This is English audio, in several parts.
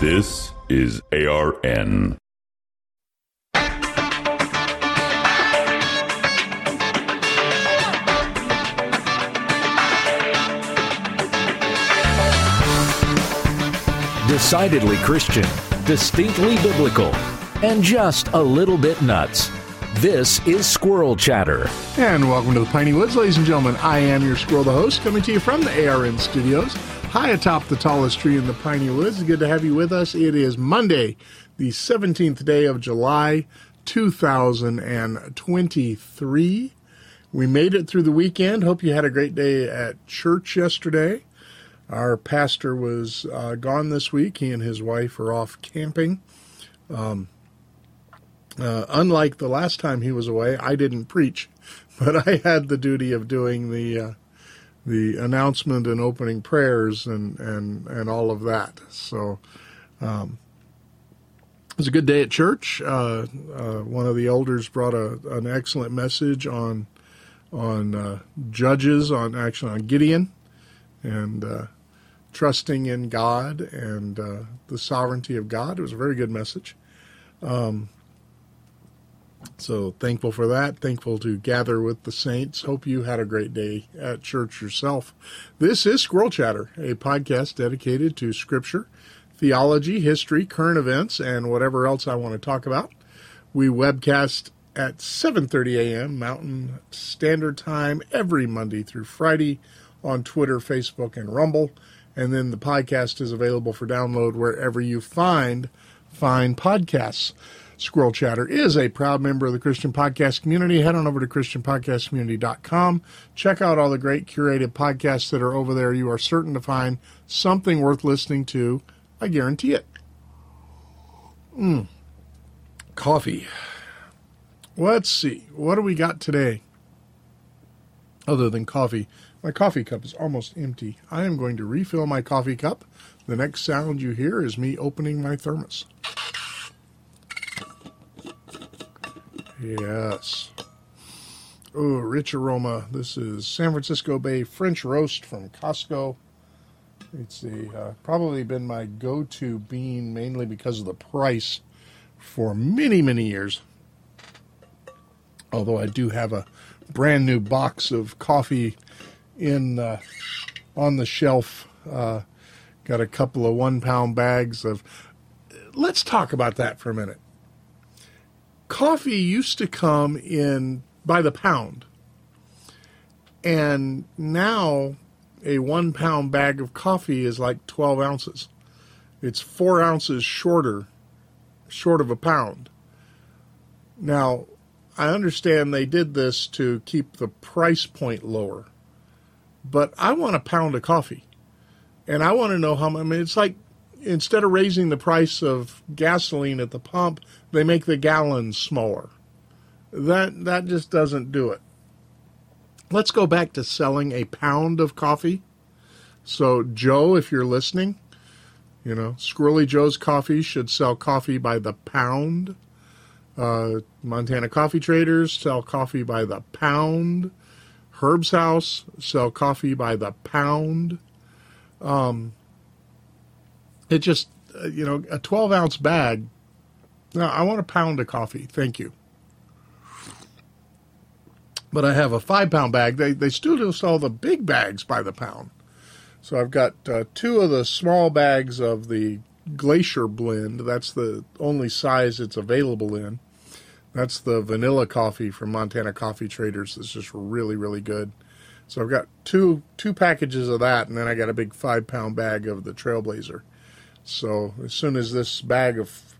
This is ARN. Decidedly Christian, distinctly biblical, and just a little bit nuts. This is Squirrel Chatter. And welcome to the Piney Woods, ladies and gentlemen. I am your squirrel, the host, coming to you from the ARN studios, high atop the tallest tree in the Piney Woods. Good to have you with us. It is Monday, the 17th day of July, 2023. We made it through the weekend. Hope you had a great day at church yesterday. Our pastor was uh, gone this week. He and his wife are off camping. Um, uh, unlike the last time he was away, I didn't preach, but I had the duty of doing the uh, the announcement and opening prayers and and and all of that. So. Um, it was a good day at church. Uh, uh, one of the elders brought a, an excellent message on on uh, judges, on actually on Gideon, and uh, trusting in God and uh, the sovereignty of God. It was a very good message. Um, so thankful for that. Thankful to gather with the saints. Hope you had a great day at church yourself. This is Squirrel Chatter, a podcast dedicated to scripture, theology, history, current events, and whatever else I want to talk about. We webcast at 7:30 a.m. Mountain Standard Time every Monday through Friday on Twitter, Facebook, and Rumble. And then the podcast is available for download wherever you find fine podcasts. Squirrel Chatter is a proud member of the Christian Podcast Community. Head on over to ChristianPodcastCommunity.com. Check out all the great curated podcasts that are over there. You are certain to find something worth listening to. I guarantee it. Mm. Coffee. Let's see. What do we got today? Other than coffee. My coffee cup is almost empty. I am going to refill my coffee cup. The next sound you hear is me opening my thermos. Yes. Oh, rich aroma. This is San Francisco Bay French roast from Costco. It's uh, probably been my go to bean mainly because of the price for many, many years. Although I do have a brand new box of coffee in uh, on the shelf. Uh, got a couple of one pound bags of. Let's talk about that for a minute. Coffee used to come in by the pound, and now a one pound bag of coffee is like 12 ounces. It's four ounces shorter, short of a pound. Now, I understand they did this to keep the price point lower but I want a pound of coffee. And I want to know how much. I mean, it's like instead of raising the price of gasoline at the pump, they make the gallons smaller. That that just doesn't do it. Let's go back to selling a pound of coffee. So, Joe, if you're listening, you know, Squirrely Joe's Coffee should sell coffee by the pound. Uh, Montana Coffee Traders sell coffee by the pound. Herb's House sell coffee by the pound. Um, it just, uh, you know, a 12 ounce bag. Now, I want a pound of coffee. Thank you. But I have a five pound bag. They, they still sell the big bags by the pound. So I've got uh, two of the small bags of the Glacier blend. That's the only size it's available in. That's the vanilla coffee from Montana Coffee Traders. It's just really, really good. So I've got two two packages of that, and then I got a big five pound bag of the Trailblazer. So as soon as this bag of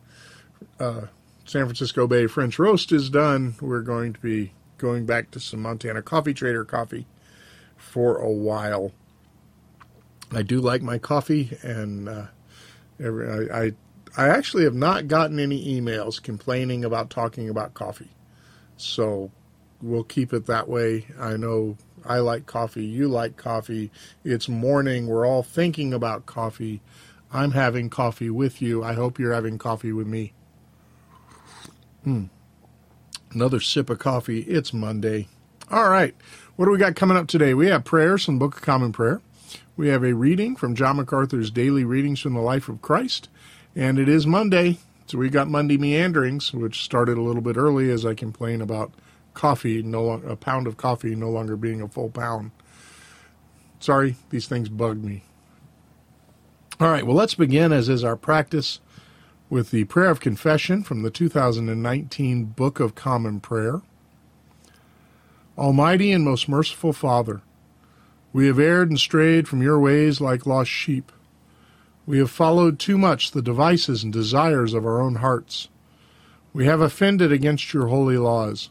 uh, San Francisco Bay French roast is done, we're going to be going back to some Montana Coffee Trader coffee for a while. I do like my coffee, and uh, every, I, I I actually have not gotten any emails complaining about talking about coffee. So we'll keep it that way. I know I like coffee. You like coffee. It's morning. We're all thinking about coffee. I'm having coffee with you. I hope you're having coffee with me. Hmm. Another sip of coffee. It's Monday. All right. What do we got coming up today? We have prayers from Book of Common Prayer. We have a reading from John MacArthur's Daily Readings from the Life of Christ And it is Monday, so we got Monday meanderings, which started a little bit early as I complain about coffee, no a pound of coffee no longer being a full pound. Sorry, these things bug me. All right, well, let's begin, as is our practice, with the prayer of confession from the 2019 Book of Common Prayer. Almighty and most merciful Father, we have erred and strayed from your ways like lost sheep. We have followed too much the devices and desires of our own hearts. We have offended against your holy laws.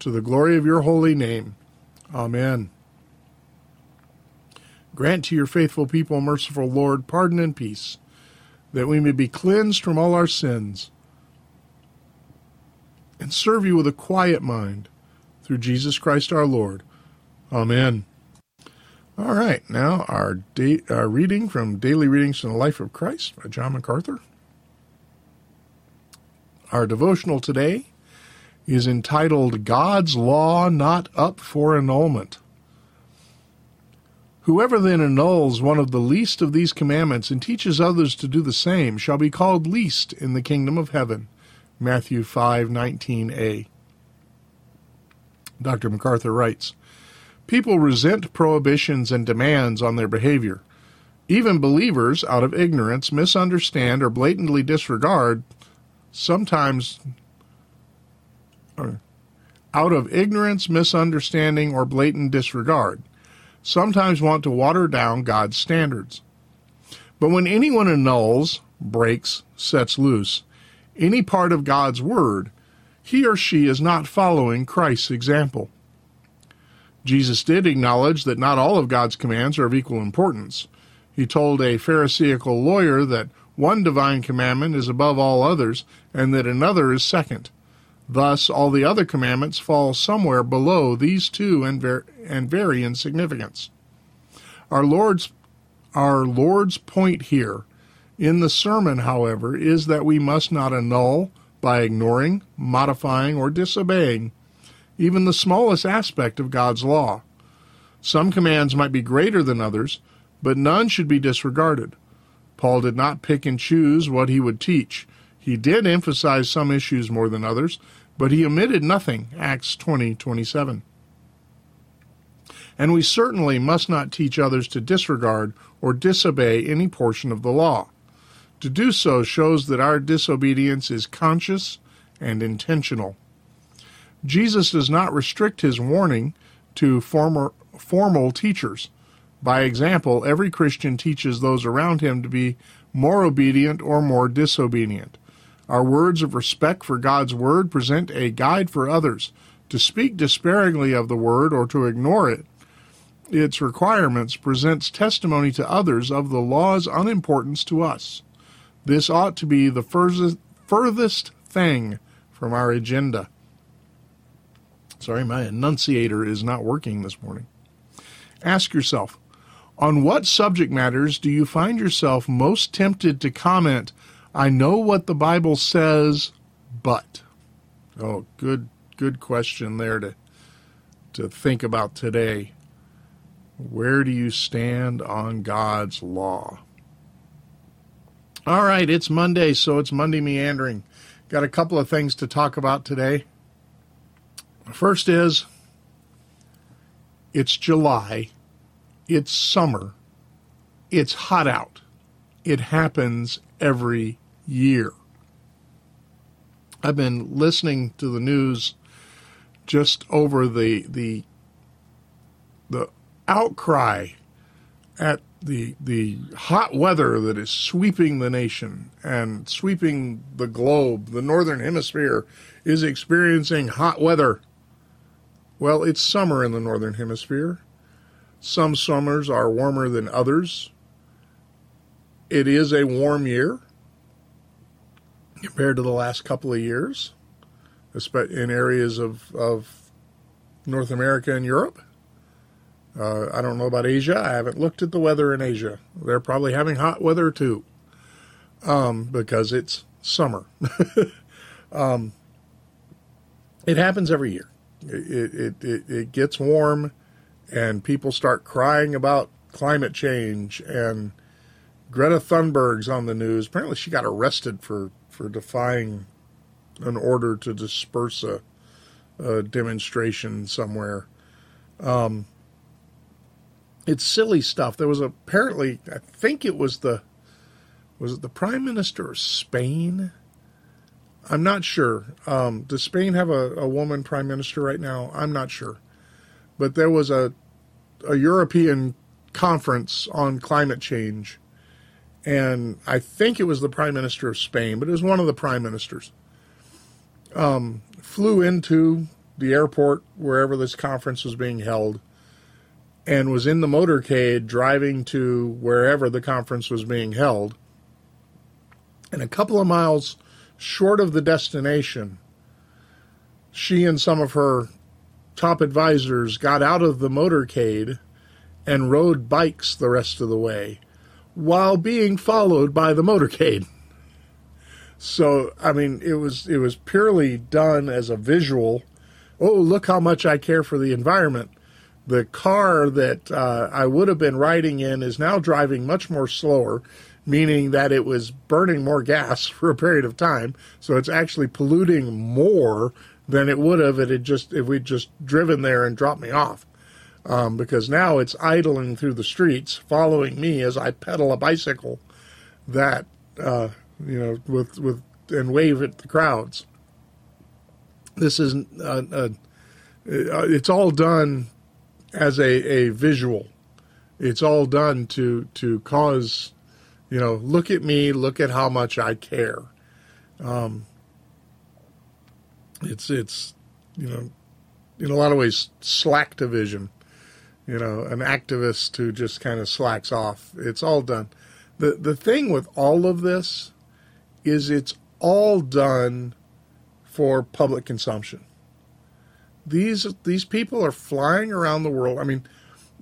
to the glory of your holy name. Amen. Grant to your faithful people, merciful Lord, pardon and peace, that we may be cleansed from all our sins and serve you with a quiet mind through Jesus Christ our Lord. Amen. All right, now our, da- our reading from Daily Readings from the Life of Christ by John MacArthur. Our devotional today is entitled God's Law Not Up for Annulment. Whoever then annuls one of the least of these commandments and teaches others to do the same shall be called least in the kingdom of heaven. Matthew 5:19a. Dr. MacArthur writes, People resent prohibitions and demands on their behavior. Even believers, out of ignorance, misunderstand or blatantly disregard, sometimes out of ignorance, misunderstanding, or blatant disregard, sometimes want to water down God's standards. But when anyone annuls, breaks, sets loose any part of God's Word, he or she is not following Christ's example. Jesus did acknowledge that not all of God's commands are of equal importance. He told a Pharisaical lawyer that one divine commandment is above all others and that another is second. Thus, all the other commandments fall somewhere below these two and, ver- and vary in significance. Our Lord's, our Lord's point here in the sermon, however, is that we must not annul by ignoring, modifying, or disobeying even the smallest aspect of God's law. Some commands might be greater than others, but none should be disregarded. Paul did not pick and choose what he would teach. He did emphasize some issues more than others, but he omitted nothing. Acts 20:27. 20, and we certainly must not teach others to disregard or disobey any portion of the law. To do so shows that our disobedience is conscious and intentional. Jesus does not restrict his warning to former, formal teachers. By example, every Christian teaches those around him to be more obedient or more disobedient. Our words of respect for God's Word present a guide for others. To speak disparagingly of the Word or to ignore it, its requirements, presents testimony to others of the law's unimportance to us. This ought to be the furthest, thing from our agenda. Sorry, my enunciator is not working this morning. Ask yourself on what subject matters do you find yourself most tempted to comment, I know what the Bible says, but? Oh, good, good question there to, to think about today. Where do you stand on God's law? All right, it's Monday, so it's Monday meandering. Got a couple of things to talk about today. First is it's July, it's summer, it's hot out. It happens every year. I've been listening to the news just over the the the outcry at the the hot weather that is sweeping the nation and sweeping the globe, the northern hemisphere is experiencing hot weather. Well, it's summer in the northern hemisphere. Some summers are warmer than others. It is a warm year. Compared to the last couple of years, especially in areas of, of North America and Europe. Uh, I don't know about Asia. I haven't looked at the weather in Asia. They're probably having hot weather too, um, because it's summer. um, it happens every year. It, it, it, it gets warm, and people start crying about climate change. And Greta Thunberg's on the news. Apparently, she got arrested for, for defying an order to disperse a, a demonstration somewhere. Um, it's silly stuff. There was apparently, I think it was the, was it the Prime Minister of Spain? I'm not sure. Um, does Spain have a, a woman prime minister right now? I'm not sure. But there was a, a European conference on climate change, and I think it was the prime minister of Spain, but it was one of the prime ministers. Um, flew into the airport wherever this conference was being held and was in the motorcade driving to wherever the conference was being held. And a couple of miles short of the destination, she and some of her top advisors got out of the motorcade and rode bikes the rest of the way while being followed by the motorcade. So, I mean, it was it was purely done as a visual. Oh, look how much I care for the environment. The car that uh, I would have been riding in is now driving much more slower meaning that it was burning more gas for a period of time. So it's actually polluting more than it would have if it just if we'd just driven there and dropped me off. Um, because now it's idling through the streets, following me as I pedal a bicycle that uh, you know with with and wave at the crowds. This is uh, uh, it's all done as a, a visual. It's all done to to cause you know, look at me, look at how much I care. Um, it's it's you know, in a lot of ways slacktivism. You know, an activist who just kind of slacks off. It's all done. the The thing with all of this is it's all done for public consumption. These these people are flying around the world. I mean,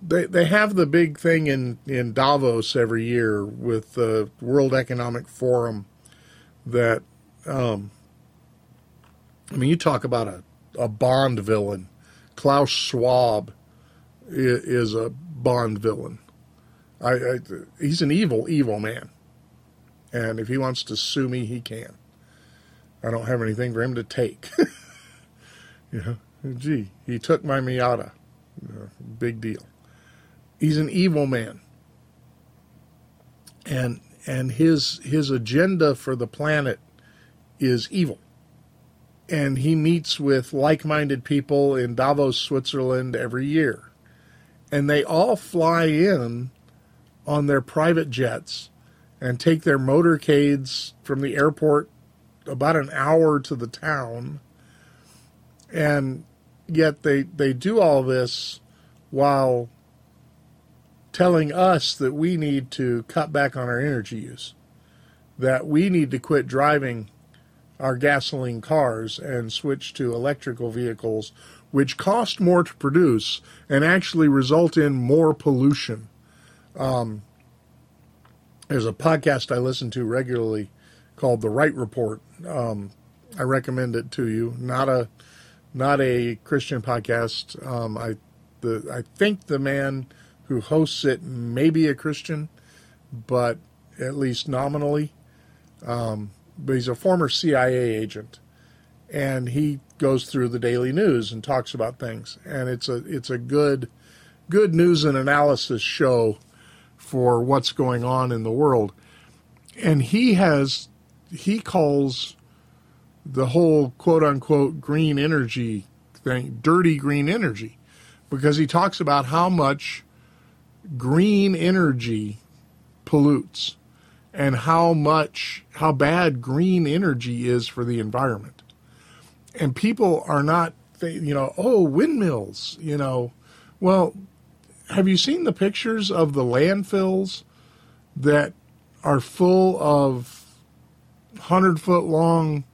they they have the big thing in in Davos every year with the World Economic Forum that um, I mean you talk about a, a Bond villain. Klaus Schwab is, a Bond villain. I, I, he's an evil evil man. And if he wants to sue me, he can. I don't have anything for him to take. you know, gee, he took my Miata. big deal he's an evil man. And and his his agenda for the planet is evil. And he meets with like-minded people in Davos, Switzerland every year. And they all fly in on their private jets and take their motorcades from the airport about an hour to the town. And yet they, they do all this while telling us that we need to cut back on our energy use, that we need to quit driving our gasoline cars and switch to electrical vehicles, which cost more to produce and actually result in more pollution. Um, there's a podcast I listen to regularly called The Right Report. Um, I recommend it to you. Not a not a Christian podcast. Um, I the I think the man who hosts it may be a Christian, but at least nominally. Um, but he's a former CIA agent, and he goes through the daily news and talks about things. And it's a it's a good good news and analysis show for what's going on in the world. And he has he calls the whole quote unquote green energy thing dirty green energy because he talks about how much green energy pollutes and how much, how bad green energy is for the environment. And people are not, you know, oh, windmills, you know. Well, have you seen the pictures of the landfills that are full of hundred foot long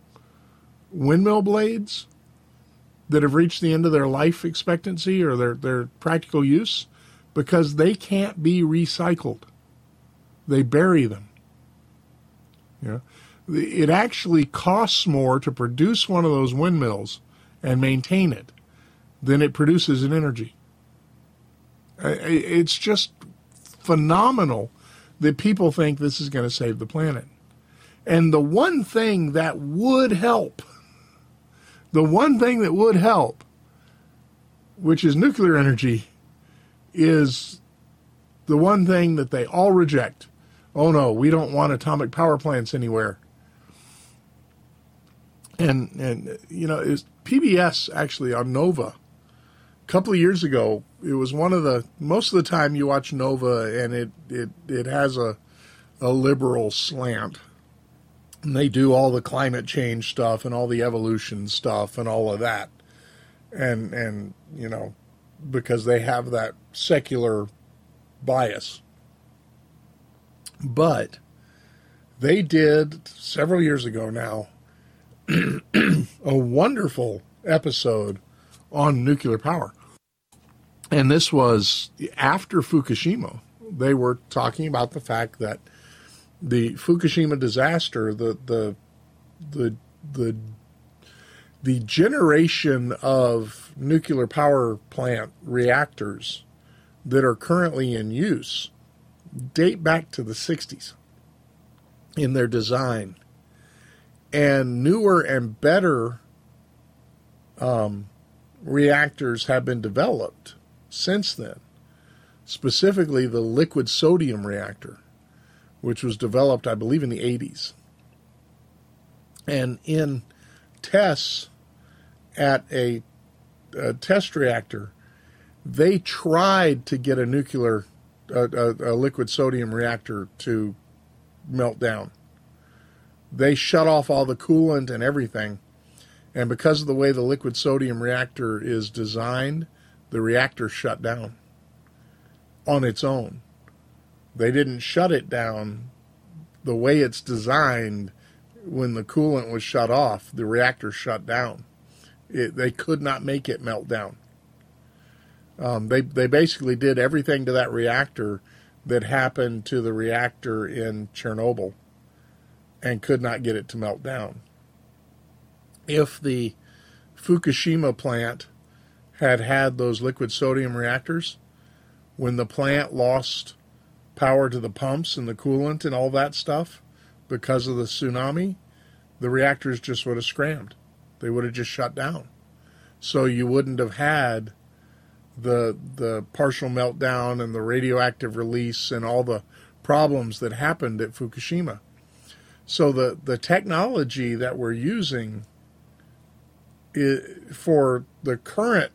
windmill blades that have reached the end of their life expectancy or their, their practical use because they can't be recycled. They bury them. Know, it actually costs more to produce one of those windmills and maintain it than it produces in energy. It's just phenomenal that people think this is going to save the planet. And the one thing that would help, the one thing that would help, which is nuclear energy, is the one thing that they all reject. Oh no, we don't want atomic power plants anywhere. And and you know, is PBS actually on Nova A couple of years ago, it was one of the most of the time you watch Nova and it it it has a a liberal slant. And they do all the climate change stuff and all the evolution stuff and all of that. And and you know, because they have that secular bias. But they did several years ago now a wonderful episode on nuclear power and this was after Fukushima. They were talking about the fact that the Fukushima disaster, the the the the the generation of nuclear power plant reactors that are currently in use date back to the 60s in their design. And newer and better um, reactors have been developed since then, specifically the liquid sodium reactor, which was developed, I believe, in the 80s. And in tests at a, a test reactor, they tried to get a nuclear, a, a, a liquid sodium reactor to melt down. They shut off all the coolant and everything. And because of the way the liquid sodium reactor is designed, the reactor shut down on its own. They didn't shut it down the way it's designed when the coolant was shut off, the reactor shut down. It, they could not make it melt down. Um, they, they basically did everything to that reactor that happened to the reactor in Chernobyl and could not get it to melt down. If the Fukushima plant had had those liquid sodium reactors, when the plant lost power to the pumps and the coolant and all that stuff because of the tsunami, the reactors just would have scrammed. They would have just shut down. So you wouldn't have had the the partial meltdown and the radioactive release and all the problems that happened at Fukushima. So the the technology that we're using for the current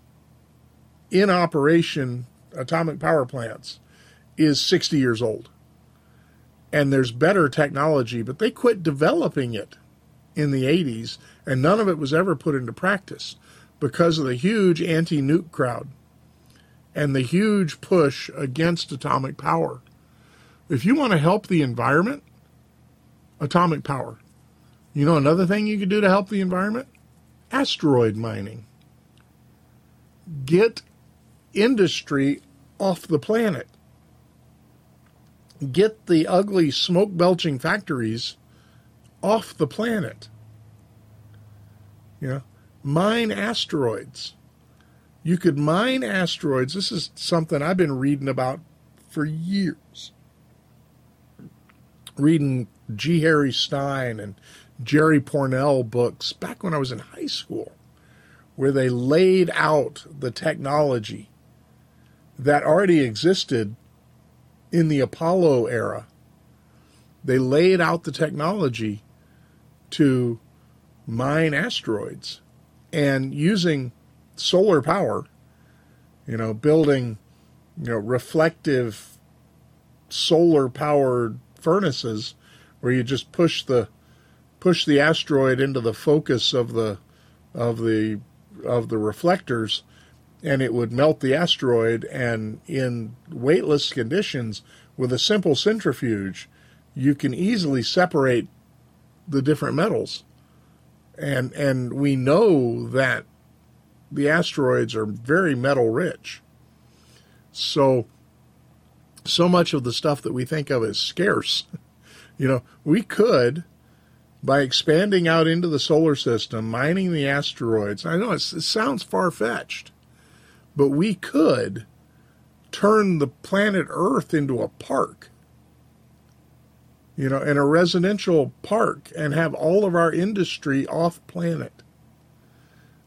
in operation atomic power plants is 60 years old. And there's better technology, but they quit developing it in the 80s, and none of it was ever put into practice because of the huge anti nuke crowd and the huge push against atomic power. If you want to help the environment, atomic power. You know another thing you could do to help the environment? Asteroid mining. Get industry off the planet. Get the ugly smoke belching factories off the planet. Know, mine asteroids. You could mine asteroids. This is something I've been reading about for years. Reading G. Harry Stine and Jerry Pournelle books back when I was in high school, where they laid out the technology that already existed in the Apollo era. They laid out the technology to mine asteroids and using solar power, you know, building, you know, reflective solar powered furnaces where you just push the push the asteroid into the focus of the of the of the reflectors and it would melt the asteroid. And in weightless conditions, with a simple centrifuge, you can easily separate the different metals. And and we know that the asteroids are very metal rich. So so much of the stuff that we think of as scarce, you know, we could by expanding out into the solar system, mining the asteroids. I know it sounds far fetched, but we could turn the planet Earth into a park, you know, in a residential park and have all of our industry off planet.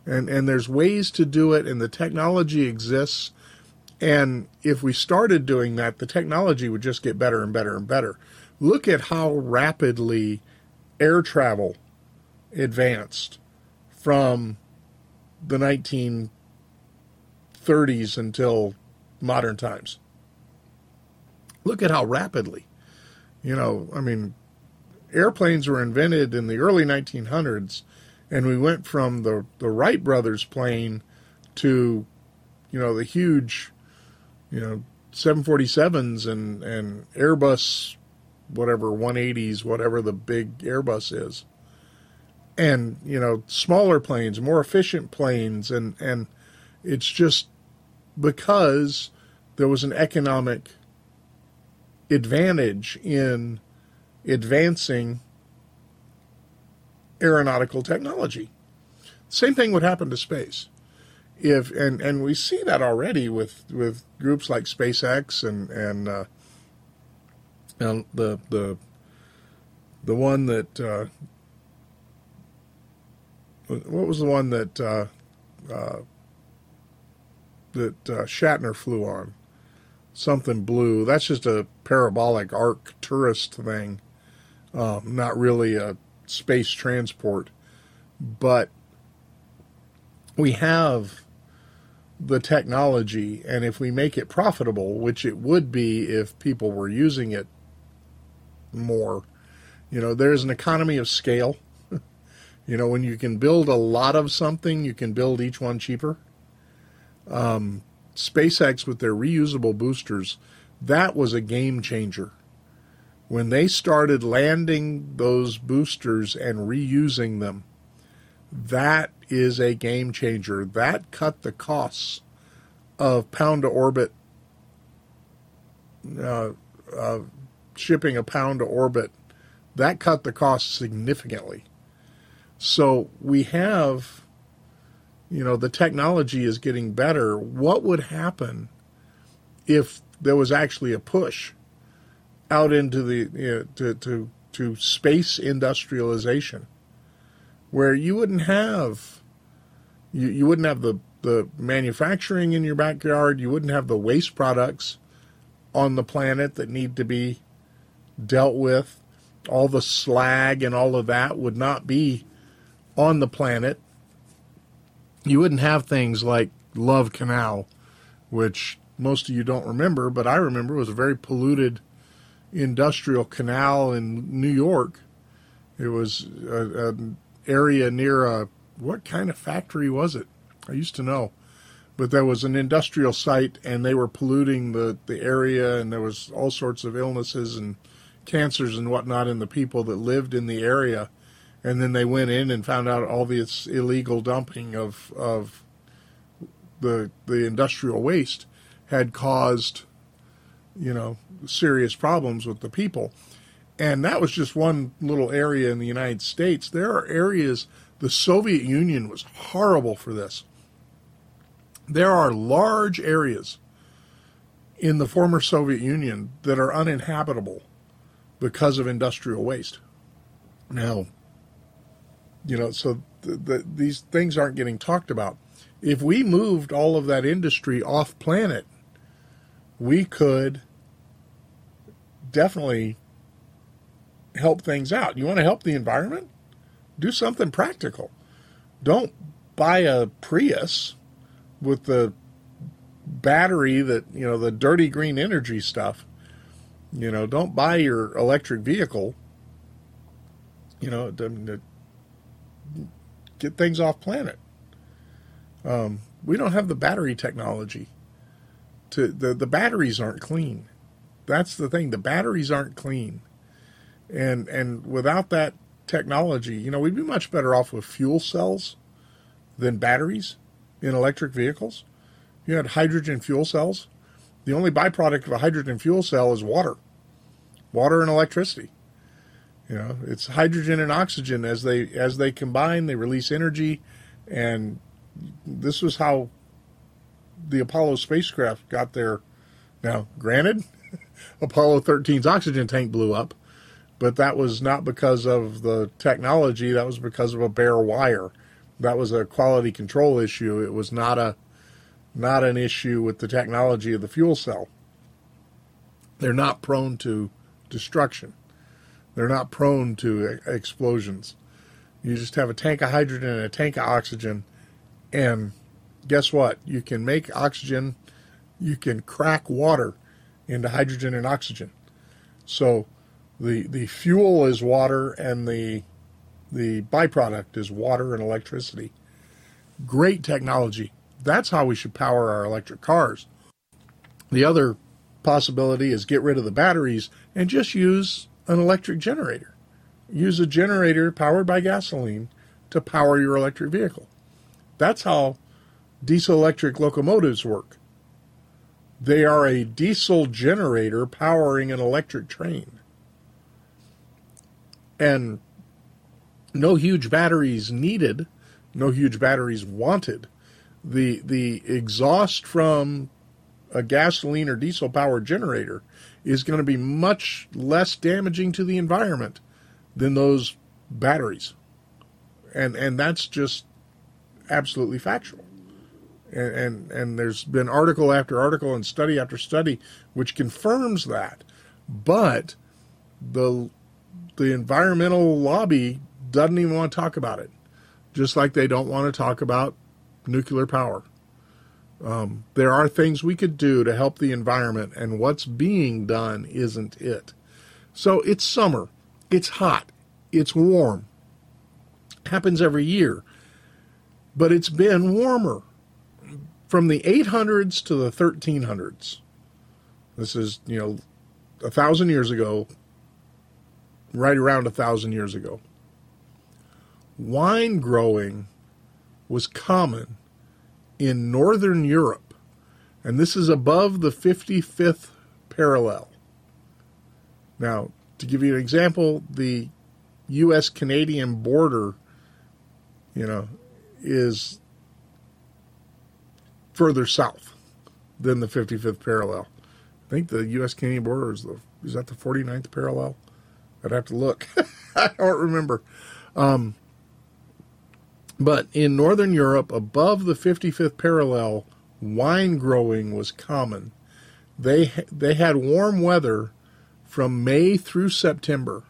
And, and there's ways to do it, and the technology exists. And if we started doing that, the technology would just get better and better and better. Look at how rapidly air travel advanced from the 1930s until modern times. Look at how rapidly. You know, I mean, airplanes were invented in the early 1900s, and we went from the, the Wright brothers plane to, you know, the huge, you know, 747s and, and Airbus, whatever, 180s, whatever the big Airbus is. And, you know, smaller planes, more efficient planes, and, and it's just because there was an economic advantage in advancing aeronautical technology. Same thing would happen to space. If and, and we see that already with, with groups like SpaceX and and, uh, and the the the one that uh, what was the one that uh, uh that uh, Shatner flew on. Something blue. That's just a parabolic arc tourist thing, um, not really a space transport. But we have the technology, and if we make it profitable, which it would be if people were using it more, you know, there's an economy of scale. you know, when you can build a lot of something, you can build each one cheaper um, SpaceX with their reusable boosters, that was a game changer. When they started landing those boosters and reusing them, that is a game changer. That cut the costs of pound to orbit, uh, uh, shipping a pound to orbit. That cut the cost significantly. So we have you know the technology is getting better what would happen if there was actually a push out into the you know, to, to to space industrialization where you wouldn't have you, you wouldn't have the the manufacturing in your backyard you wouldn't have the waste products on the planet that need to be dealt with all the slag and all of that would not be on the planet you wouldn't have things like Love Canal, which most of you don't remember, but I remember was a very polluted industrial canal in New York. It was an area near a what kind of factory was it? I used to know, but there was an industrial site, and they were polluting the the area, and there was all sorts of illnesses and cancers and whatnot in the people that lived in the area. And then they went in and found out all this illegal dumping of of the the industrial waste had caused you know serious problems with the people. And that was just one little area in the United States. There are areas the Soviet Union was horrible for this. There are large areas in the former Soviet Union that are uninhabitable because of industrial waste now you know, so the, the, these things aren't getting talked about. If we moved all of that industry off planet, we could definitely help things out. You want to help the environment? Do something practical. Don't buy a Prius with the battery that, you know, the dirty green energy stuff. You know, don't buy your electric vehicle. You know, get things off planet. Um, we don't have the battery technology. To the the batteries aren't clean. That's the thing. The batteries aren't clean, and and without that technology, you know, we'd be much better off with fuel cells than batteries in electric vehicles. You had hydrogen fuel cells. The only byproduct of a hydrogen fuel cell is water, water and electricity. You know, it's hydrogen and oxygen as they as they combine, they release energy, and this was how the Apollo spacecraft got there. Now, granted, Apollo 13's oxygen tank blew up, but that was not because of the technology. That was because of a bare wire. That was a quality control issue. It was not a not an issue with the technology of the fuel cell. They're not prone to destruction. They're not prone to explosions. You just have a tank of hydrogen and a tank of oxygen, and guess what? You can make oxygen, you can crack water into hydrogen and oxygen. So the the fuel is water and the the byproduct is water and electricity. Great technology. That's how we should power our electric cars. The other possibility is get rid of the batteries and just use an electric generator. Use a generator powered by gasoline to power your electric vehicle. That's how diesel electric locomotives work. They are a diesel generator powering an electric train. And no huge batteries needed, no huge batteries wanted. The the exhaust from a gasoline or diesel powered generator is going to be much less damaging to the environment than those batteries. And and that's just absolutely factual. And, and and there's been article after article and study after study which confirms that. But the the environmental lobby doesn't even want to talk about it. Just like they don't want to talk about nuclear power. Um, there are things we could do to help the environment, and what's being done isn't it. So it's summer, it's hot, it's warm. Happens every year, but it's been warmer from the 800s to the 1300s. This is, you know, a thousand years ago, right around a thousand years ago. Wine growing was common in Northern Europe, and this is above the 55th parallel. Now, to give you an example, the U.S. Canadian border, you know, is further south than the 55th parallel. I think the U.S. Canadian border is the is that the 49th parallel? I'd have to look. I don't remember. Um, but in Northern Europe, above the 55th parallel, wine growing was common. They they had warm weather from May through September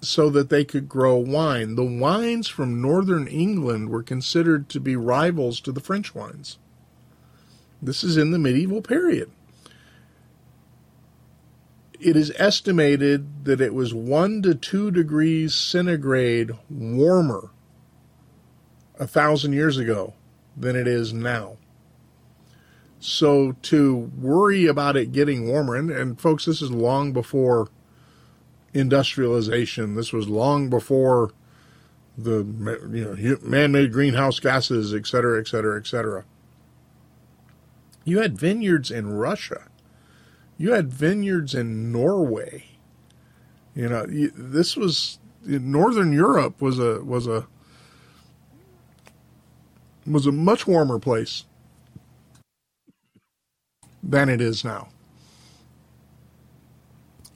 so that they could grow wine. The wines from northern England were considered to be rivals to the French wines. This is in the medieval period. It is estimated that it was 1 to 2 degrees centigrade warmer a thousand years ago than it is now. So to worry about it getting warmer, and, and folks, this is long before industrialization. This was long before the you know man-made greenhouse gases, et cetera, et cetera, et cetera. You had vineyards in Russia. You had vineyards in Norway. You know, this was Northern Europe was a was a was a much warmer place than it is now.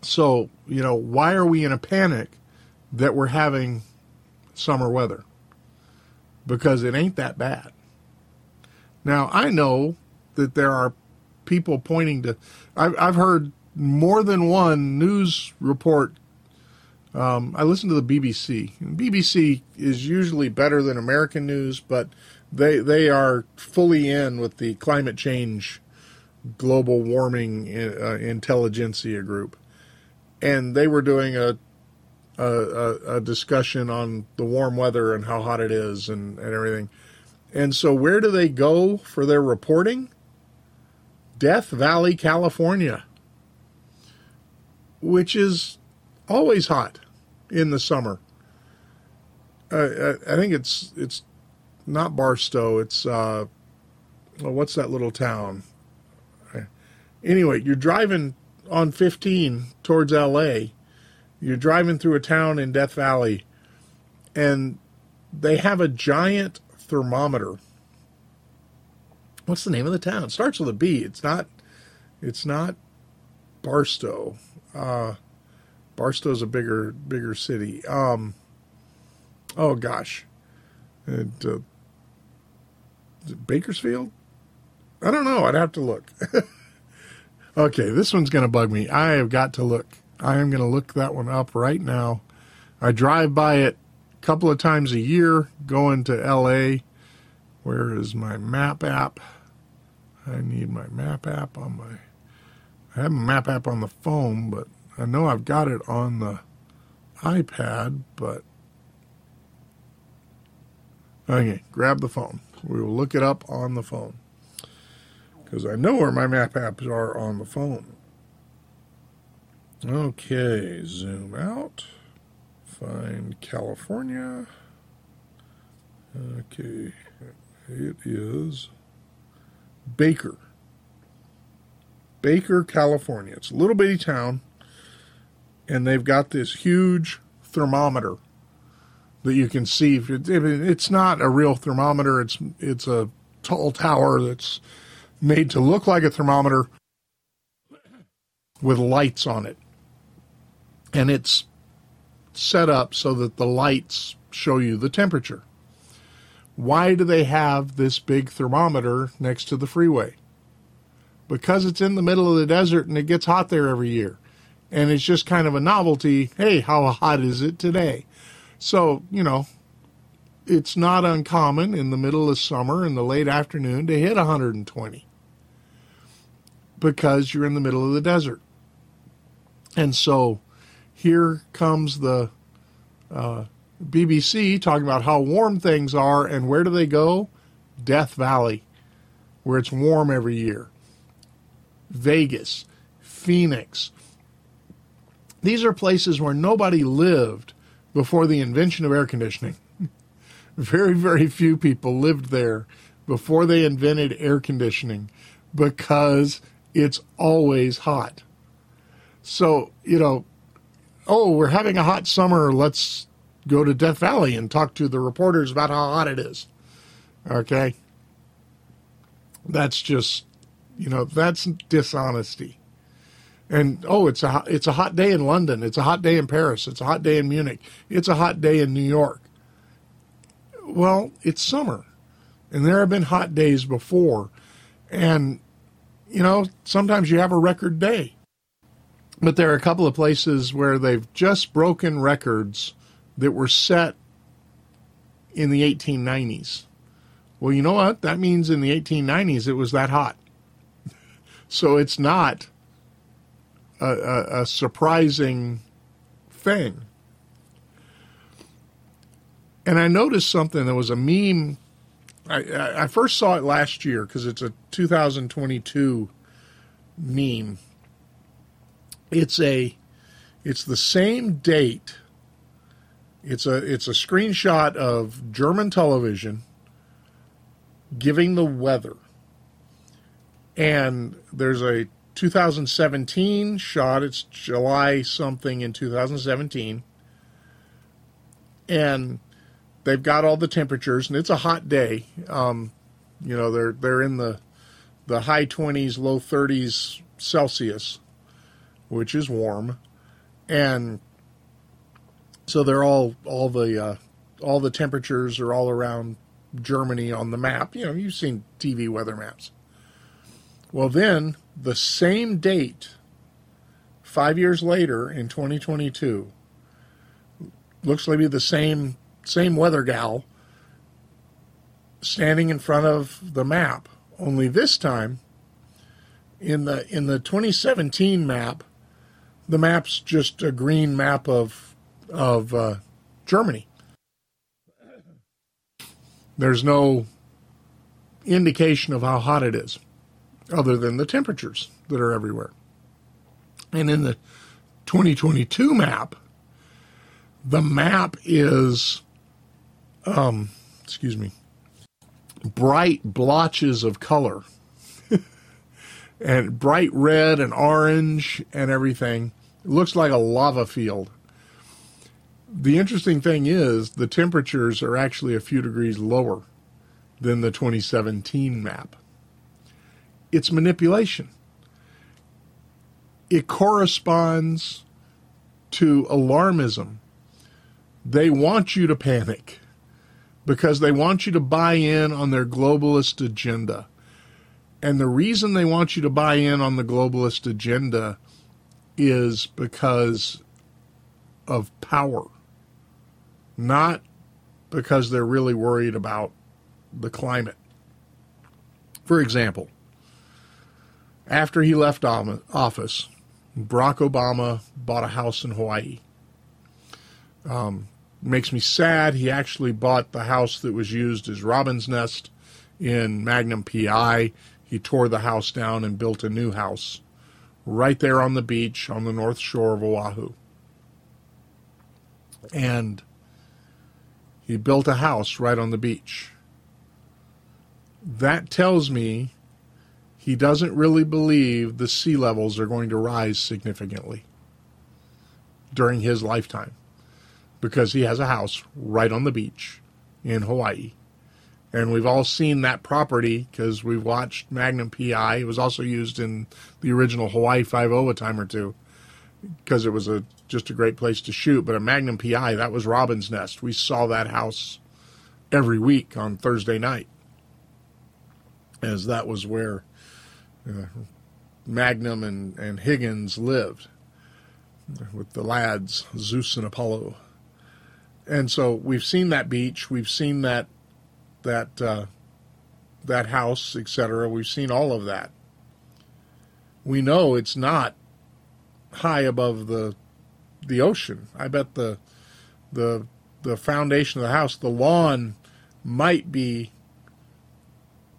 So, you know, why are we in a panic that we're having summer weather? Because it ain't that bad. Now, I know that there are people pointing to, I've, I've heard more than one news report. Um, I listen to the BBC. BBC is usually better than American news, but they they are fully in with the climate change, global warming uh, intelligentsia group, and they were doing a, a, a discussion on the warm weather and how hot it is and, and everything. And so, where do they go for their reporting? Death Valley, California, which is always hot. in the summer. Uh, I, I think it's it's not Barstow. It's uh, well, what's that little town? Anyway, you're driving on 15 towards L.A. You're driving through a town in Death Valley, and they have a giant thermometer. What's the name of the town? It starts with a B. It's not. It's not Barstow. Uh, Barstow's a bigger bigger city. Um, oh gosh, it, uh, Bakersfield. I don't know. I'd have to look. okay, this one's going to bug me. I have got to look. I am going to look that one up right now. I drive by it a couple of times a year going to LA. Where is my map app? I need my map app on my. I have my map app on the phone, but I know I've got it on the iPad, but. Okay, grab the phone. We will look it up on the phone. Because I know where my map apps are on the phone. Okay, zoom out. Find California. Okay, it is Baker. Baker, California. It's a little bitty town, and they've got this huge thermometer that you can see. It's not a real thermometer. It's it's a tall tower that's made to look like a thermometer with lights on it, and it's set up so that the lights show you the temperature. Why do they have this big thermometer next to the freeway? Because it's in the middle of the desert and it gets hot there every year. And it's just kind of a novelty. Hey, how hot is it today? So, you know, it's not uncommon in the middle of summer in the late afternoon to hit 120 because you're in the middle of the desert. And so here comes the uh, BBC talking about how warm things are and where do they go? Death Valley, where it's warm every year. Vegas, Phoenix. These are places where nobody lived before the invention of air conditioning. very, very few people lived there before they invented air conditioning because it's always hot. So, you know, oh, we're having a hot summer. Let's go to Death Valley and talk to the reporters about how hot it is. Okay. That's just, you know, that's dishonesty and oh, it's a it's a hot day in London. It's a hot day in Paris. It's a hot day in Munich. It's a hot day in New York. Well, it's summer, and there have been hot days before, and you know sometimes you have a record day. But there are a couple of places where they've just broken records that were set in the 1890s. Well, you know what? That means in the 1890s it was that hot. so it's not a, a, a surprising thing. And I noticed something. There was a meme. I, I first saw it last year because it's a 2022 meme. It's a, it's the same date. It's a it's a screenshot of German television giving the weather. And there's a 2017 shot. It's July something in 2017. And they've got all the temperatures, and it's a hot day. Um, you know, they're they're in the the high 20s, low 30s Celsius, which is warm, and so they're all all the uh, all the temperatures are all around Germany on the map. You know, you've seen TV weather maps. Well, then the same date, five years later in 2022, looks like the same same weather gal standing in front of the map. Only this time, in the in the 2017 map, the map's just a green map of of uh, Germany. There's no indication of how hot it is other than the temperatures that are everywhere. And in the 2022 map, The map is, um, excuse me, bright blotches of color and bright red and orange and everything. It looks like a lava field. The interesting thing is the temperatures are actually a few degrees lower than the 2017 map. It's manipulation. It corresponds to alarmism. They want you to panic because they want you to buy in on their globalist agenda. And the reason they want you to buy in on the globalist agenda is because of power, not because they're really worried about the climate. For example, after he left office, Barack Obama bought a house in Hawaii. Um, makes me sad. He actually bought the house that was used as Robin's Nest in Magnum PI. He tore the house down and built a new house right there on the beach on the north shore of Oahu. And he built a house right on the beach. That tells me he doesn't really believe the sea levels are going to rise significantly during his lifetime because he has a house right on the beach in Hawaii. And we've all seen that property because we've watched Magnum PI. It was also used in the original Hawaii Five O a time or two because it was a just a great place to shoot. But a Magnum PI, that was Robin's Nest. We saw that house every week on Thursday night, as that was where uh, Magnum and, and Higgins lived with the lads, Zeus and Apollo. And so we've seen that beach, we've seen that that uh, that house, etc. We've seen all of that. We know it's not high above the the ocean. I bet the the the foundation of the house, the lawn, might be,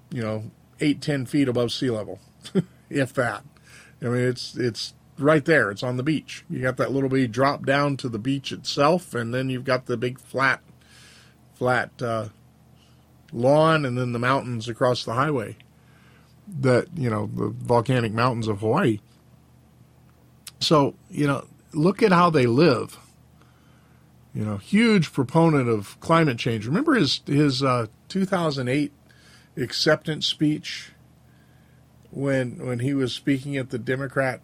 you know, eight ten feet above sea level. if that. I mean, it's it's right there. It's on the beach. You got that little bit drop down to the beach itself, and then you've got the big flat, flat uh, lawn, and then the mountains across the highway. That you know, the volcanic mountains of Hawaii. So you know, look at how they live. You know, huge proponent of climate change. Remember his his uh, 2008 acceptance speech when when he was speaking at the Democrat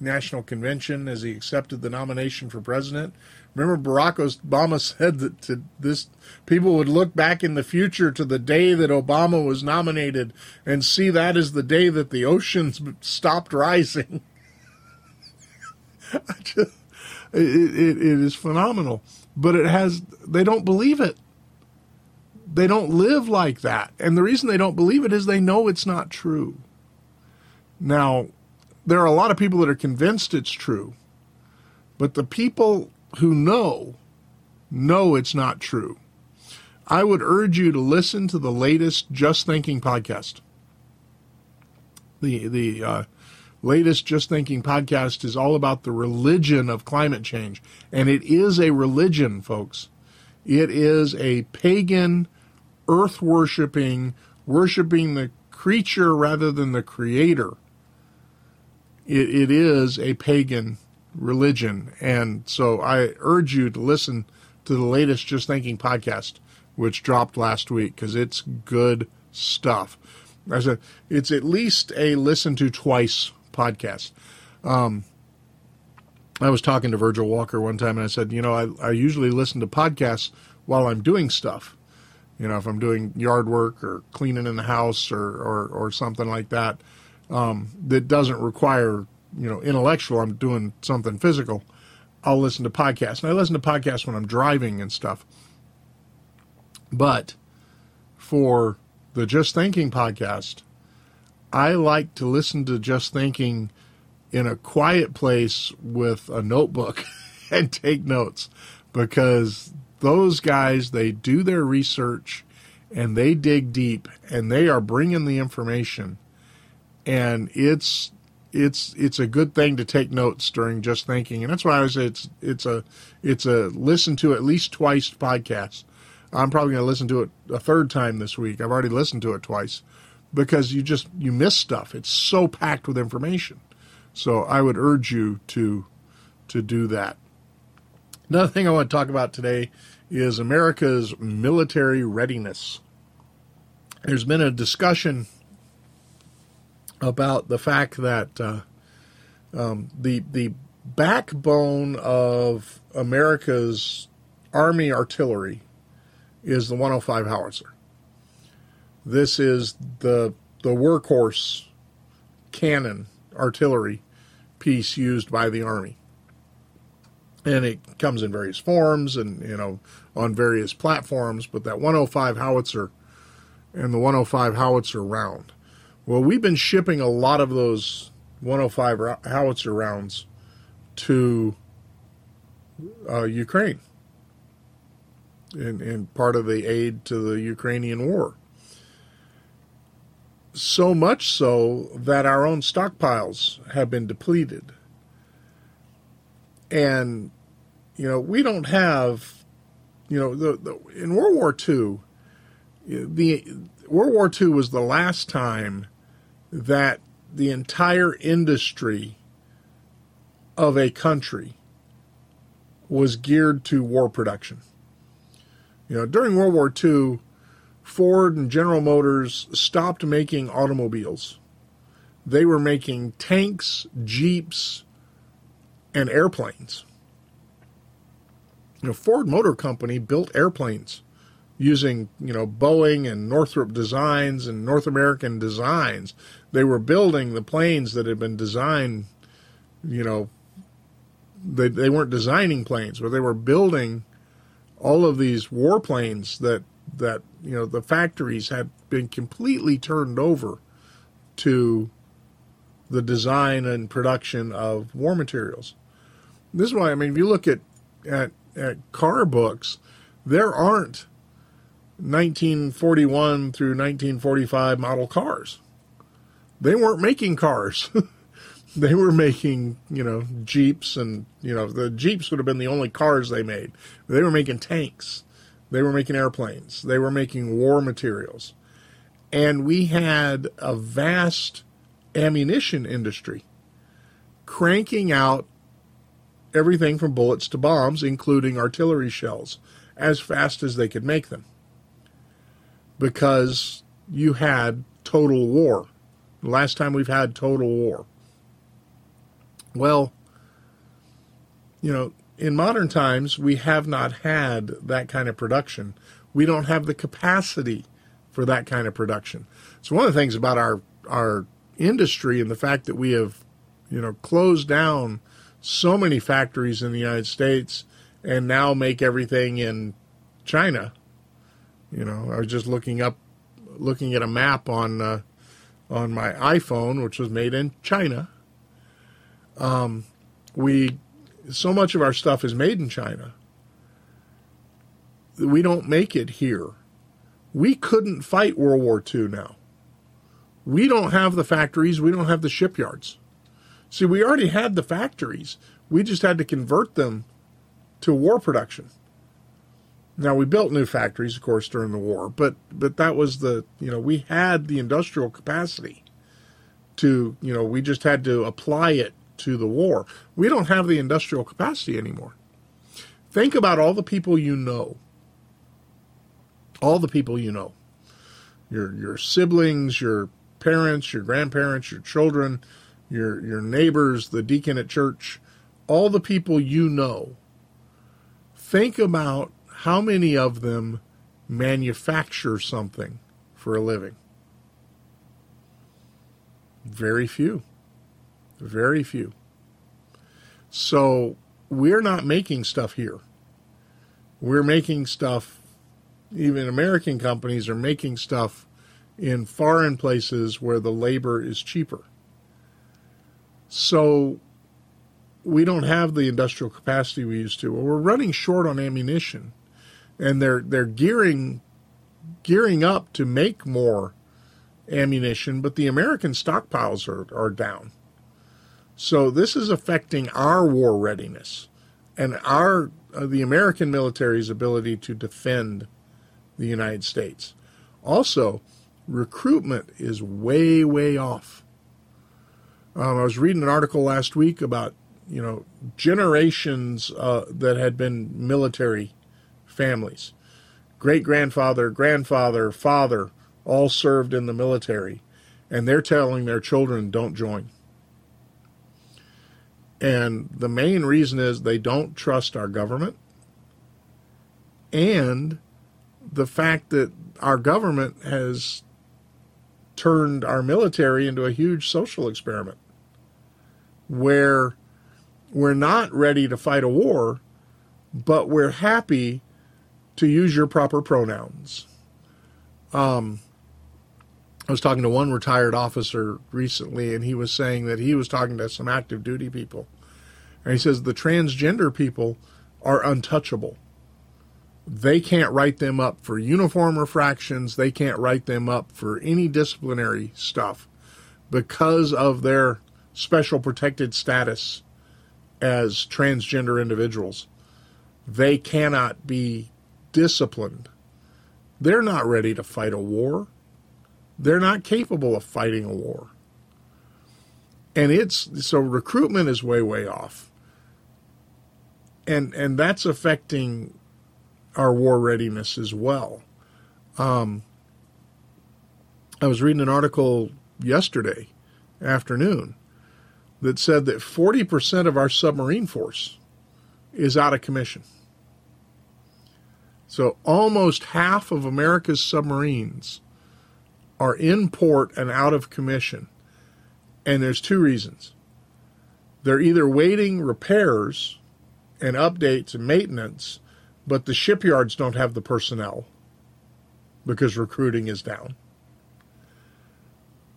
National Convention as he accepted the nomination for president. Remember, Barack Obama said that to this people would look back in the future to the day that Obama was nominated and see that as the day that the oceans stopped rising. just, it, it, it is phenomenal, but it has. They don't believe it. They don't live like that, and the reason they don't believe it is they know it's not true. Now, there are a lot of people that are convinced it's true, but the people who know, know it's not true. I would urge you to listen to the latest Just Thinking podcast. The, the uh, latest Just Thinking podcast is all about the religion of climate change. And it is a religion, folks. It is a pagan, earth worshiping, worshiping the creature rather than the creator it, it is a pagan religion. And so I urge you to listen to the latest Just Thinking podcast, which dropped last week, because it's good stuff. As a, it's at least a listen to twice podcast. Um, I was talking to Virgil Walker one time, and I said, you know, I, I usually listen to podcasts while I'm doing stuff. You know, if I'm doing yard work or cleaning in the house or, or, or something like that um, that doesn't require you know intellectual. I'm doing something physical. I'll listen to podcasts, and I listen to podcasts when I'm driving and stuff. But for the Just Thinking podcast, I like to listen to Just Thinking in a quiet place with a notebook and take notes because those guys they do their research and they dig deep and they are bringing the information and it's it's it's a good thing to take notes during just thinking, and that's why I say it's it's a it's a listen to at least twice podcast. I'm probably going to listen to it a third time this week. I've already listened to it twice because you just you miss stuff. It's so packed with information. So I would urge you to to do that. Another thing I want to talk about today is America's military readiness. There's been a discussion about the fact that uh, um, the the backbone of America's Army artillery is the 105 howitzer. This is the the workhorse cannon artillery piece used by the Army. And it comes in various forms and, you know, on various platforms, but that 105 howitzer and the 105 howitzer round. Well, we've been shipping a lot of those 105 howitzer rounds to uh, Ukraine in, in part of the aid to the Ukrainian war. So much so that our own stockpiles have been depleted. And, you know, we don't have, you know, the, the in World War II, the World War II was the last time that the entire industry of a country was geared to war production. You know, during World War II, Ford and General Motors stopped making automobiles. They were making tanks, jeeps, and airplanes. You know, Ford Motor Company built airplanes using, you know, Boeing and Northrop designs and North American designs. They were building the planes that had been designed, you know, they, they weren't designing planes, but they were building all of these warplanes that that you know the factories had been completely turned over to the design and production of war materials. This is why I mean if you look at at, at car books, there aren't 1941 through 1945 model cars. They weren't making cars. they were making, you know, Jeeps and, you know, the Jeeps would have been the only cars they made. They were making tanks they were making airplanes. They were making war materials. And we had a vast ammunition industry cranking out everything from bullets to bombs, including artillery shells, as fast as they could make them. Because you had total war. Last time we've had total war. Well, you know, in modern times, we have not had that kind of production. We don't have the capacity for that kind of production. So one of the things about our our industry and the fact that we have, you know, closed down so many factories in the United States and now make everything in China. You know, I was just looking up, looking at a map on uh, on my iPhone, which was made in China. Um, we so much of our stuff is made in China. We don't make it here. We couldn't fight World War II now. We don't have the factories, we don't have the shipyards. See, we already had the factories. We just had to convert them to war production. Now we built new factories, of course, during the war, but but that was the you know we had the industrial capacity to you know we just had to apply it to the war. We don't have the industrial capacity anymore. Think about all the people you know. All the people you know. Your your siblings, your parents, your grandparents, your children, your your neighbors, the deacon at church, all the people you know. Think about how many of them manufacture something for a living. Very few. Very few. So we're not making stuff here. We're making stuff, even American companies are making stuff in foreign places where the labor is cheaper. So we don't have the industrial capacity we used to. we're running short on ammunition, and they're they're gearing gearing up to make more ammunition, but the American stockpiles are, are down. So this is affecting our war readiness and our uh, the American military's ability to defend the United States. Also, recruitment is way way off. Um, I was reading an article last week about you know generations uh, that had been military families, great grandfather, grandfather, father, all served in the military, and they're telling their children don't join. And the main reason is they don't trust our government and the fact that our government has turned our military into a huge social experiment where we're not ready to fight a war, but we're happy to use your proper pronouns. Um, I was talking to one retired officer recently, and he was saying that he was talking to some active duty people. And he says the transgender people are untouchable. They can't write them up for uniform infractions, they can't write them up for any disciplinary stuff because of their special protected status as transgender individuals. They cannot be disciplined. They're not ready to fight a war. They're not capable of fighting a war. And it's so recruitment is way way off. And and that's affecting our war readiness as well. Um, I was reading an article yesterday afternoon that said that 40% of our submarine force is out of commission. So almost half of America's submarines are in port and out of commission. And there's two reasons. They're either waiting repairs and updates and maintenance, but the shipyards don't have the personnel because recruiting is down.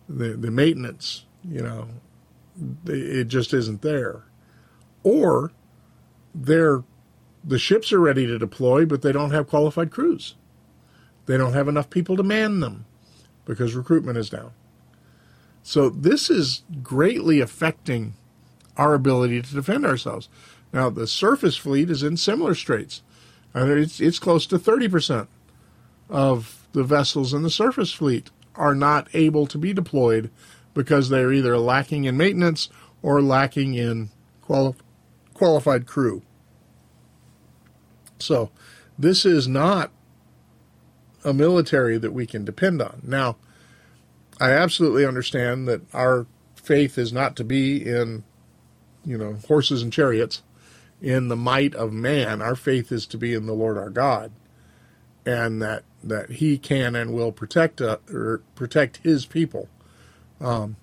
The, the maintenance, you know, it just isn't there. Or they're the ships are ready to deploy, but they don't have qualified crews. They don't have enough people to man them because recruitment is down. So this is greatly affecting our ability to defend ourselves. Now the surface fleet is in similar straits. Uh, it's it's close to thirty percent of the vessels in the surface fleet are not able to be deployed because they're either lacking in maintenance or lacking in quali- qualified crew. So, this is not a military that we can depend on. Now, I absolutely understand that our faith is not to be in, you know, horses and chariots, in the might of man. Our faith is to be in the Lord our God, and that that He can and will protect uh, or protect His people. Um,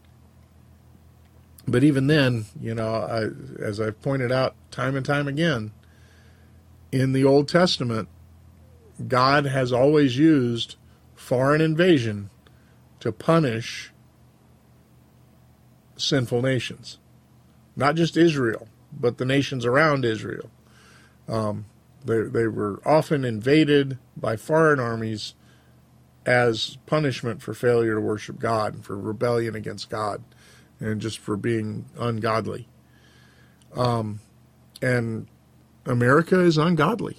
but even then, you know, I, as I've pointed out time and time again, in the Old Testament, God has always used foreign invasion to punish sinful nations. Not just Israel, but the nations around Israel. Um, they, they were often invaded by foreign armies as punishment for failure to worship God and for rebellion against God and just for being ungodly. Um, and America is ungodly.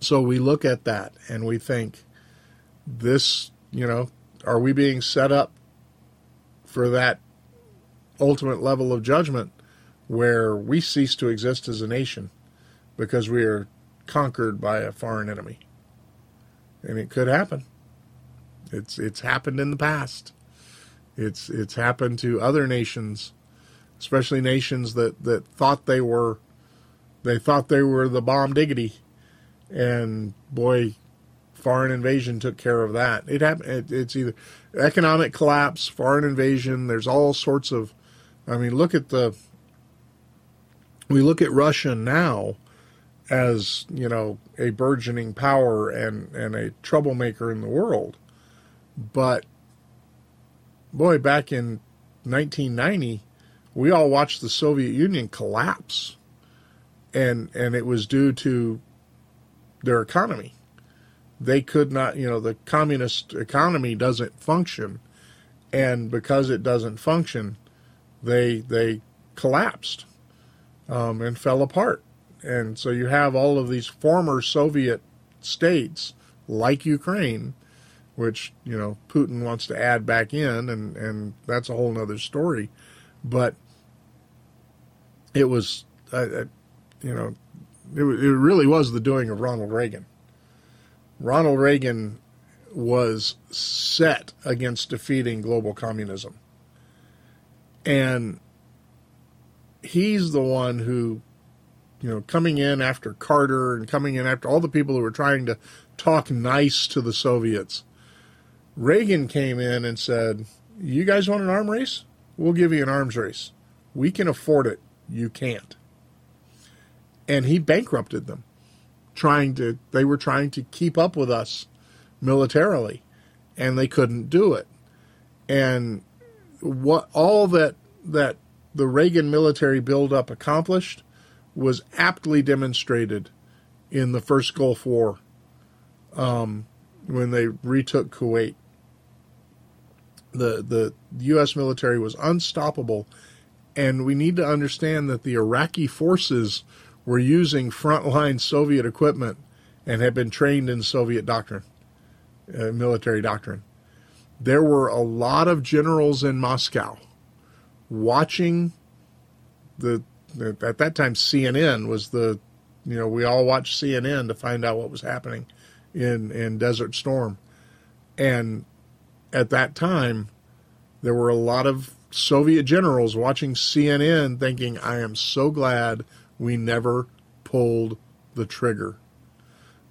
So we look at that and we think, this, you know, are we being set up for that ultimate level of judgment where we cease to exist as a nation because we are conquered by a foreign enemy? and it could happen. It's it's happened in the past. It's it's happened to other nations, especially nations that, that thought they were they thought they were the bomb diggity, and boy, foreign invasion took care of that. It happened. It, it's either economic collapse, foreign invasion. There's all sorts of. I mean, look at the. We look at Russia now as you know a burgeoning power and and a troublemaker in the world but boy back in 1990 we all watched the Soviet Union collapse and and it was due to their economy they could not you know the communist economy doesn't function and because it doesn't function they they collapsed um, and fell apart. And so you have all of these former Soviet states like Ukraine, which you know Putin wants to add back in, and and that's a whole other story. But it was, uh, uh, you know, it, it really was the doing of Ronald Reagan. Ronald Reagan was set against defeating global communism. And he's the one who, you know, coming in after Carter and coming in after all the people who were trying to talk nice to the Soviets. Reagan came in and said, You guys want an arm race? We'll give you an arms race. We can afford it. You can't. And he bankrupted them, trying to, they were trying to keep up with us militarily, and they couldn't do it. And what all that that the Reagan military buildup accomplished was aptly demonstrated in the first Gulf War um, when they retook Kuwait. The the U.S. military was unstoppable, and we need to understand that the Iraqi forces were using frontline Soviet equipment and had been trained in Soviet doctrine, uh, military doctrine. There were a lot of generals in Moscow watching the at that time CNN was the you know we all watched CNN to find out what was happening in in Desert Storm, and at that time there were a lot of Soviet generals watching CNN thinking, "I am so glad we never pulled the trigger."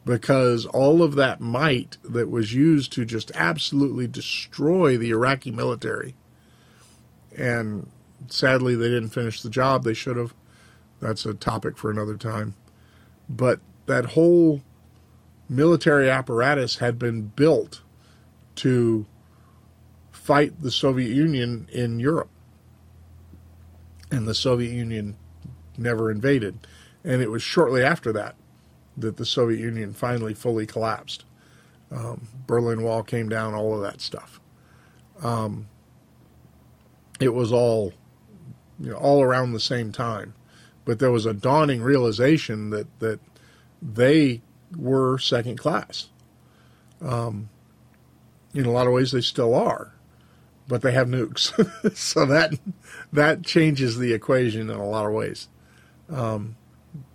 Because all of that might that was used to just absolutely destroy the Iraqi military and sadly they didn't finish the job they should have. That's a topic for another time. But that whole military apparatus had been built to fight the Soviet Union in Europe. And the Soviet Union never invaded and it was shortly after that that the Soviet Union finally fully collapsed um, Berlin Wall came down all of that stuff um, it was all you know, all around the same time. But there was a dawning realization that that they were second class. Um, in a lot of ways, they still are, but they have nukes, so that that changes the equation in a lot of ways. Um,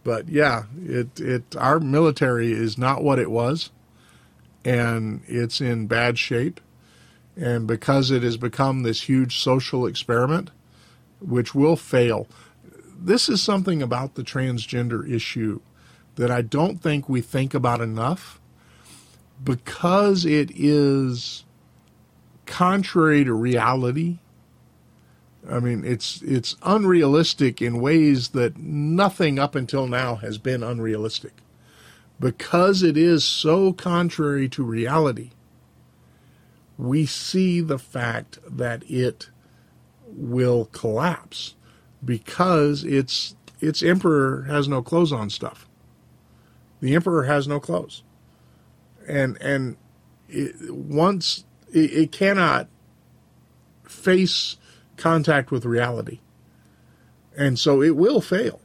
but yeah, it it our military is not what it was, and it's in bad shape. And because it has become this huge social experiment, which will fail, this is something about the transgender issue that I don't think we think about enough because it is contrary to reality. I mean, it's it's unrealistic in ways that nothing up until now has been unrealistic. Because it is so contrary to reality, we see the fact that it will collapse because its its emperor has no clothes on stuff. The emperor has no clothes, and and it, once it, it cannot face contact with reality, and so it will fail.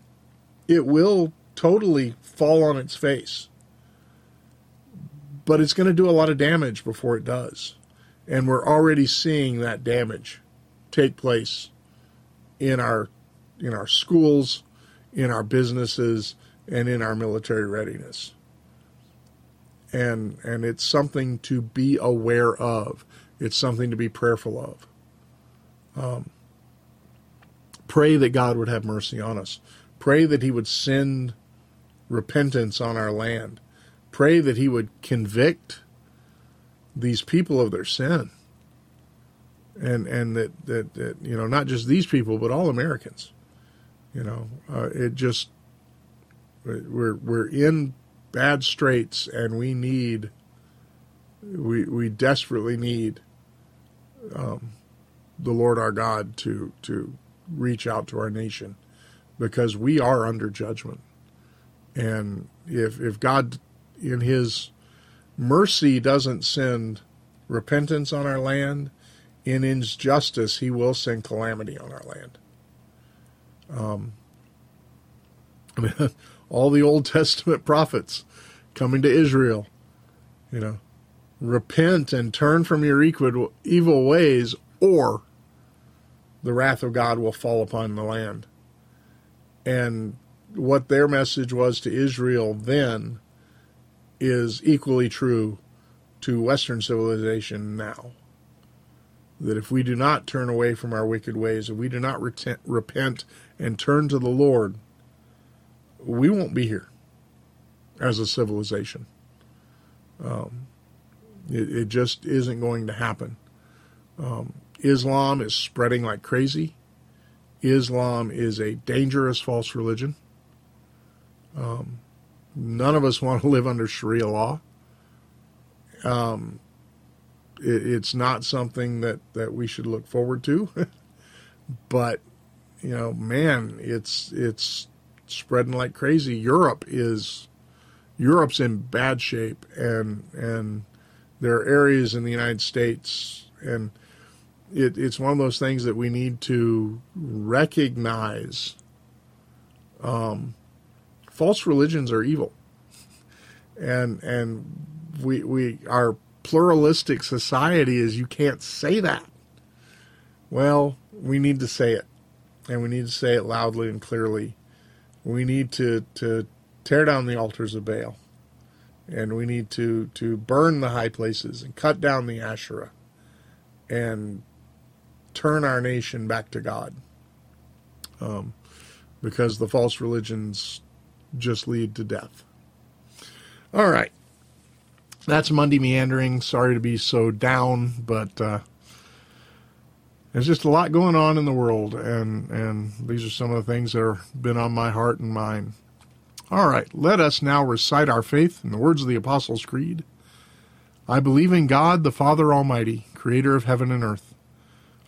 It will totally fall on its face, but it's going to do a lot of damage before it does and we're already seeing that damage take place in our in our schools, in our businesses, and in our military readiness. And and it's something to be aware of. It's something to be prayerful of. Um, pray that God would have mercy on us. Pray that He would send repentance on our land. Pray that He would convict these people of their sin. And and that, that, that you know not just these people but all Americans, you know, uh, it just we're we're in bad straits and we need we we desperately need um, the Lord our God to to reach out to our nation because we are under judgment. And if if God in his mercy doesn't send repentance on our land, in injustice, he will send calamity on our land. Um, I mean, all the Old Testament prophets coming to Israel, you know, repent and turn from your evil ways, or the wrath of God will fall upon the land. And what their message was to Israel then is equally true to Western civilization now. That if we do not turn away from our wicked ways, if we do not repent and turn to the Lord, we won't be here as a civilization. Um, it, it, just isn't going to happen. Um, Islam is spreading like crazy. Islam is a dangerous false religion. Um, none of us want to live under Sharia law. Um, it, it's not something that, that we should look forward to. but, you know, man, it's it's spreading like crazy. Europe is Europe's in bad shape, and and there are areas in the United States, and it, it's one of those things that we need to recognize. Um, false religions are evil, and and we we our pluralistic society is you can't say that. Well, we need to say it, and we need to say it loudly and clearly. We need to to tear down the altars of Baal, and we need to to burn the high places and cut down the Asherah, and turn our nation back to God. Um, because the false religions just lead to death. All right. That's Monday meandering. Sorry to be so down, but uh, there's just a lot going on in the world, and, and these are some of the things that have been on my heart and mind. All right, let us now recite our faith in the words of the Apostles' Creed. I believe in God, the Father Almighty, creator of heaven and earth.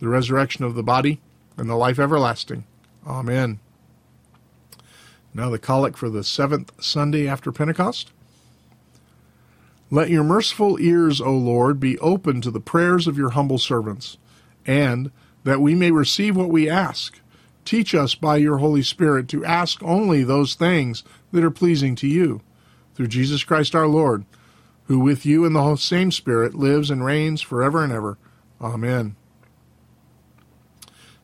the resurrection of the body, and the life everlasting. Amen. Now the collect for the seventh Sunday after Pentecost. Let your merciful ears, O Lord, be open to the prayers of your humble servants, and that we may receive what we ask. Teach us by your Holy Spirit to ask only those things that are pleasing to you. Through Jesus Christ our Lord, who with you in the same Spirit lives and reigns forever and ever. Amen.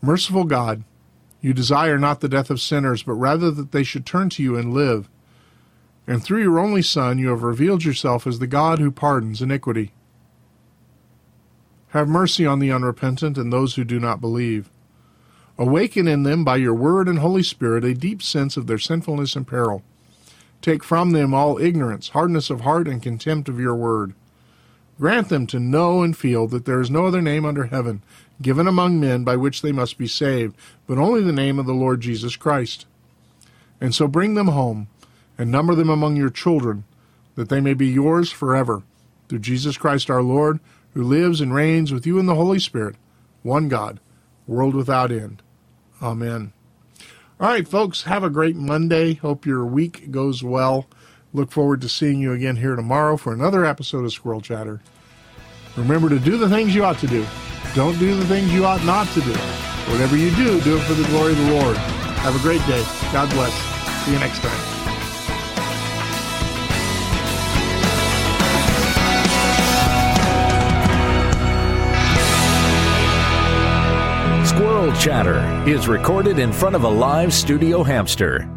Merciful God, you desire not the death of sinners, but rather that they should turn to you and live. And through your only Son, you have revealed yourself as the God who pardons iniquity. Have mercy on the unrepentant and those who do not believe. Awaken in them by your word and Holy Spirit a deep sense of their sinfulness and peril. Take from them all ignorance, hardness of heart, and contempt of your word. Grant them to know and feel that there is no other name under heaven given among men by which they must be saved, but only the name of the Lord Jesus Christ. And so bring them home, and number them among your children, that they may be yours forever, through Jesus Christ our Lord, who lives and reigns with you in the Holy Spirit, one God, world without end. Amen. All right, folks, have a great Monday. Hope your week goes well. Look forward to seeing you again here tomorrow for another episode of Squirrel Chatter. Remember to do the things you ought to do. Don't do the things you ought not to do. Whatever you do, do it for the glory of the Lord. Have a great day. God bless. See you next time. Squirrel Chatter is recorded in front of a live studio hamster